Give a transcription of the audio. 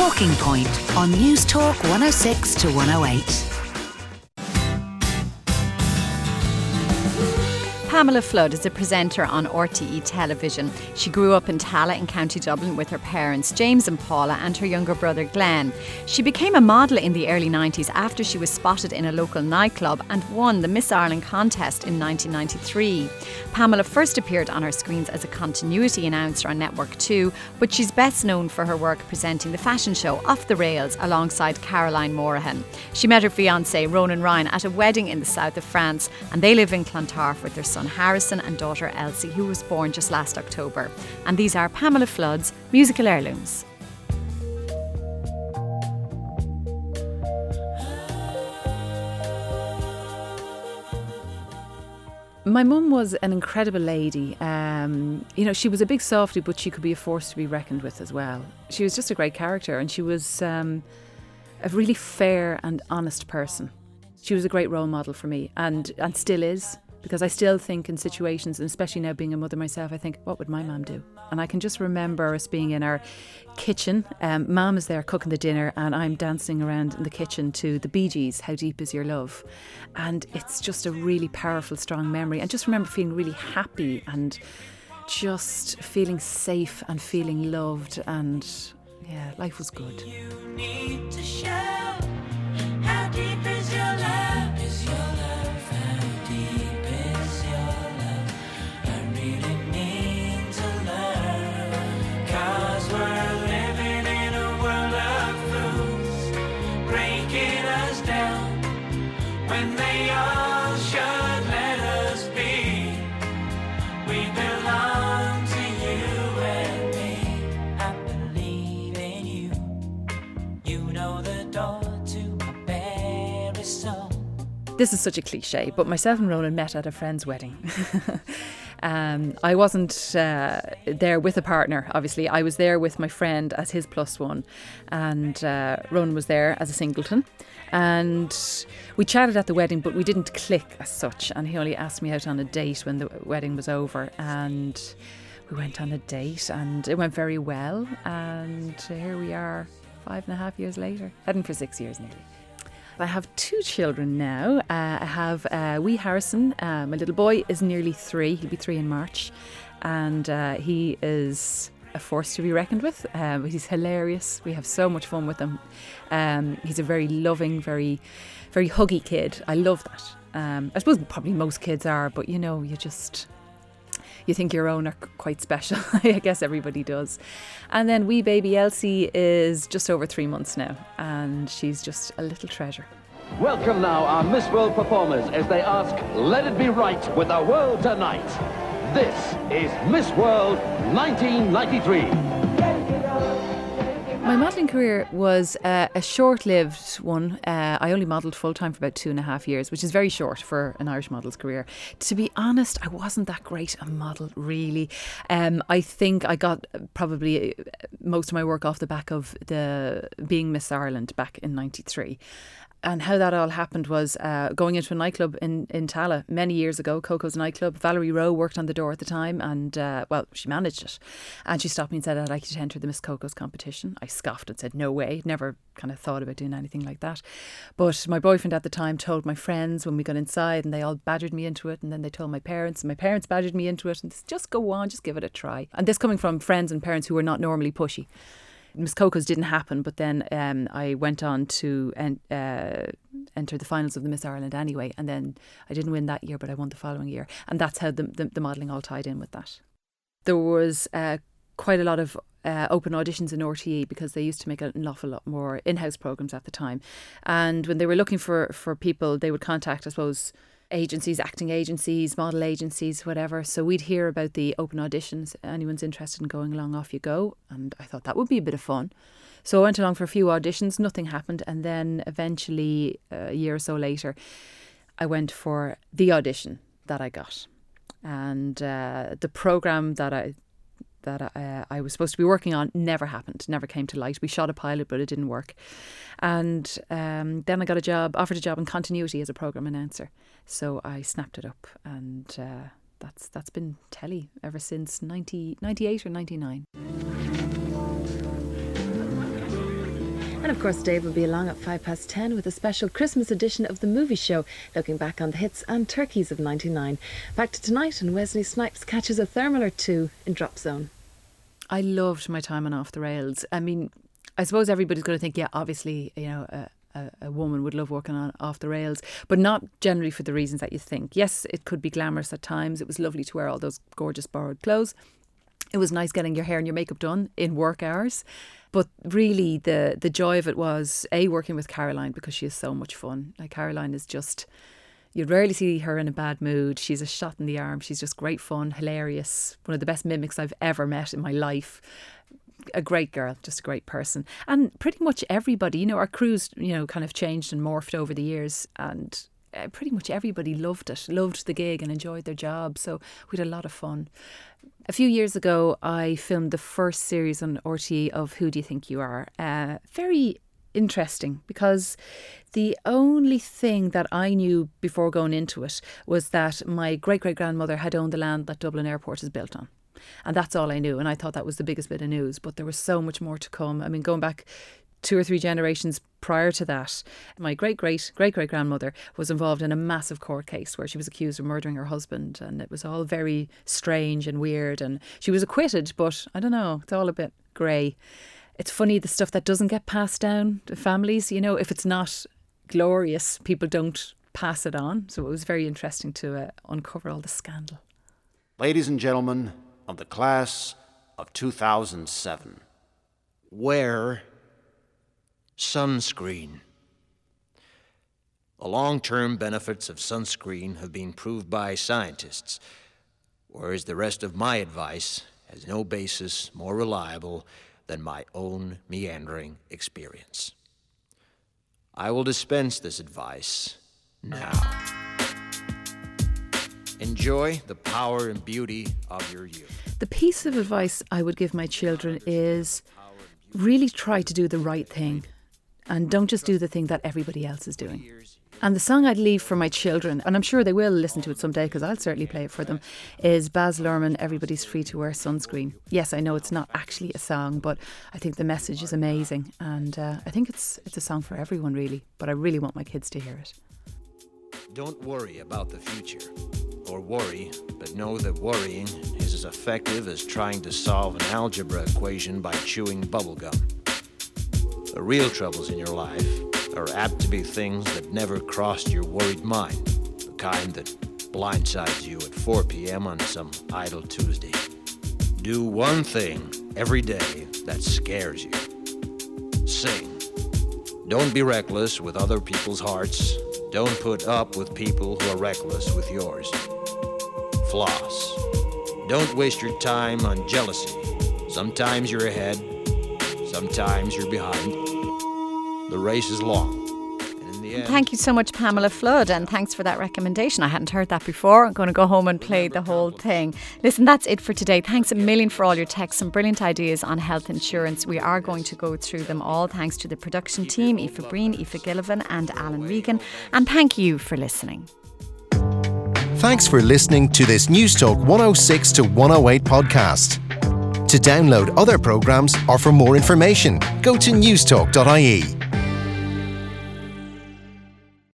Talking Point on News Talk 106 to 108. Pamela Flood is a presenter on RTE television. She grew up in Tallaght in County Dublin with her parents, James and Paula, and her younger brother, Glenn. She became a model in the early 90s after she was spotted in a local nightclub and won the Miss Ireland contest in 1993. Pamela first appeared on our screens as a continuity announcer on Network 2, but she's best known for her work presenting the fashion show Off the Rails alongside Caroline Morahan. She met her fiance, Ronan Ryan, at a wedding in the south of France, and they live in Clontarf with their son Harrison and daughter Elsie, who was born just last October. And these are Pamela Flood's musical heirlooms. My mum was an incredible lady. Um, you know, she was a big softie, but she could be a force to be reckoned with as well. She was just a great character, and she was um, a really fair and honest person. She was a great role model for me, and and still is because I still think in situations, and especially now being a mother myself, I think, what would my mum do? And I can just remember us being in our kitchen. Um, mum is there cooking the dinner, and I'm dancing around in the kitchen to the Bee Gees, How Deep Is Your Love? And it's just a really powerful, strong memory. And just remember feeling really happy and just feeling safe and feeling loved. And yeah, life was good. This is such a cliche, but myself and Ronan met at a friend's wedding. um, I wasn't uh, there with a partner, obviously. I was there with my friend as his plus one, and uh, Ronan was there as a singleton. And we chatted at the wedding, but we didn't click as such. And he only asked me out on a date when the wedding was over. And we went on a date, and it went very well. And here we are, five and a half years later, heading for six years nearly. I have two children now. Uh, I have uh, wee Harrison. Uh, my little boy is nearly three. He'll be three in March, and uh, he is a force to be reckoned with. Um, he's hilarious. We have so much fun with him. Um, he's a very loving, very, very huggy kid. I love that. Um, I suppose probably most kids are, but you know, you just you think your own are quite special. I guess everybody does. And then wee baby Elsie is just over three months now, and she's just a little treasure. Welcome now our Miss World performers as they ask, let it be right with the world tonight. This is Miss World 1993. My modelling career was uh, a short lived one. Uh, I only modelled full time for about two and a half years, which is very short for an Irish model's career. To be honest, I wasn't that great a model, really. Um, I think I got probably uh, most of my work off the back of the being Miss Ireland back in '93 and how that all happened was uh, going into a nightclub in, in Tallaght many years ago, Coco's nightclub. Valerie Rowe worked on the door at the time, and uh, well, she managed it. And she stopped me and said, I'd like you to enter the Miss Coco's competition. I scoffed and said, No way. Never kind of thought about doing anything like that. But my boyfriend at the time told my friends when we got inside, and they all badgered me into it. And then they told my parents, and my parents badgered me into it. And said, just go on, just give it a try. And this coming from friends and parents who were not normally pushy. Miss Coco's didn't happen, but then um, I went on to en- uh, enter the finals of the Miss Ireland anyway, and then I didn't win that year, but I won the following year, and that's how the the, the modelling all tied in with that. There was uh, quite a lot of uh, open auditions in RTE because they used to make an awful lot more in-house programs at the time, and when they were looking for for people, they would contact, I suppose agencies, acting agencies, model agencies, whatever. So we'd hear about the open auditions. Anyone's interested in going along, off you go. And I thought that would be a bit of fun. So I went along for a few auditions, nothing happened. And then eventually, uh, a year or so later, I went for the audition that I got. And uh, the program that I that uh, I was supposed to be working on never happened, never came to light. We shot a pilot, but it didn't work. And um, then I got a job, offered a job in continuity as a program announcer. So I snapped it up, and uh, that's that's been telly ever since 90, 98 or 99. And of course, Dave will be along at five past ten with a special Christmas edition of the movie show, looking back on the hits and turkeys of 99. Back to tonight, and Wesley Snipes catches a thermal or two in Drop Zone. I loved my time on Off the Rails. I mean, I suppose everybody's going to think, yeah, obviously, you know, uh, a, a, woman would love working on off the rails, but not generally for the reasons that you think. Yes, it could be glamorous at times. It was lovely to wear all those gorgeous borrowed clothes. It was nice getting your hair and your makeup done in work hours. But really, the the joy of it was a working with Caroline because she is so much fun. Like Caroline is just. You rarely see her in a bad mood. She's a shot in the arm. She's just great fun, hilarious. One of the best mimics I've ever met in my life a great girl, just a great person. And pretty much everybody, you know, our crews, you know, kind of changed and morphed over the years. And uh, pretty much everybody loved it, loved the gig and enjoyed their job. So we had a lot of fun. A few years ago, I filmed the first series on RTE of Who Do You Think You Are? Uh, very interesting because the only thing that I knew before going into it was that my great great grandmother had owned the land that Dublin Airport is built on. And that's all I knew. And I thought that was the biggest bit of news. But there was so much more to come. I mean, going back two or three generations prior to that, my great great great great grandmother was involved in a massive court case where she was accused of murdering her husband, and it was all very strange and weird. And she was acquitted, but I don't know, it's all a bit grey. It's funny the stuff that doesn't get passed down to families. You know, if it's not glorious, people don't pass it on. So it was very interesting to uh, uncover all the scandal. Ladies and gentlemen, of the class of 2007. Wear sunscreen. The long term benefits of sunscreen have been proved by scientists, whereas the rest of my advice has no basis more reliable than my own meandering experience. I will dispense this advice now. Enjoy the power and beauty of your youth. The piece of advice I would give my children is really try to do the right thing and don't just do the thing that everybody else is doing. And the song I'd leave for my children, and I'm sure they will listen to it someday because I'll certainly play it for them, is Baz Luhrmann, Everybody's Free to Wear Sunscreen. Yes, I know it's not actually a song, but I think the message is amazing. And uh, I think it's, it's a song for everyone, really. But I really want my kids to hear it. Don't worry about the future or worry, but know that worrying is as effective as trying to solve an algebra equation by chewing bubblegum. The real troubles in your life are apt to be things that never crossed your worried mind, the kind that blindsides you at 4 p.m. on some idle Tuesday. Do one thing every day that scares you. Sing. Don't be reckless with other people's hearts. Don't put up with people who are reckless with yours floss. Don't waste your time on jealousy. Sometimes you're ahead, sometimes you're behind. The race is long. Thank you so much, Pamela Flood, and thanks for that recommendation. I hadn't heard that before. I'm going to go home and play the whole thing. Listen, that's it for today. Thanks a million for all your texts, some brilliant ideas on health insurance. We are going to go through them all. Thanks to the production team, Aoife Breen, Aoife Gillivan, and Alan Regan. And thank you for listening. Thanks for listening to this News Talk 106 to 108 podcast. To download other programs or for more information, go to newstalk.ie.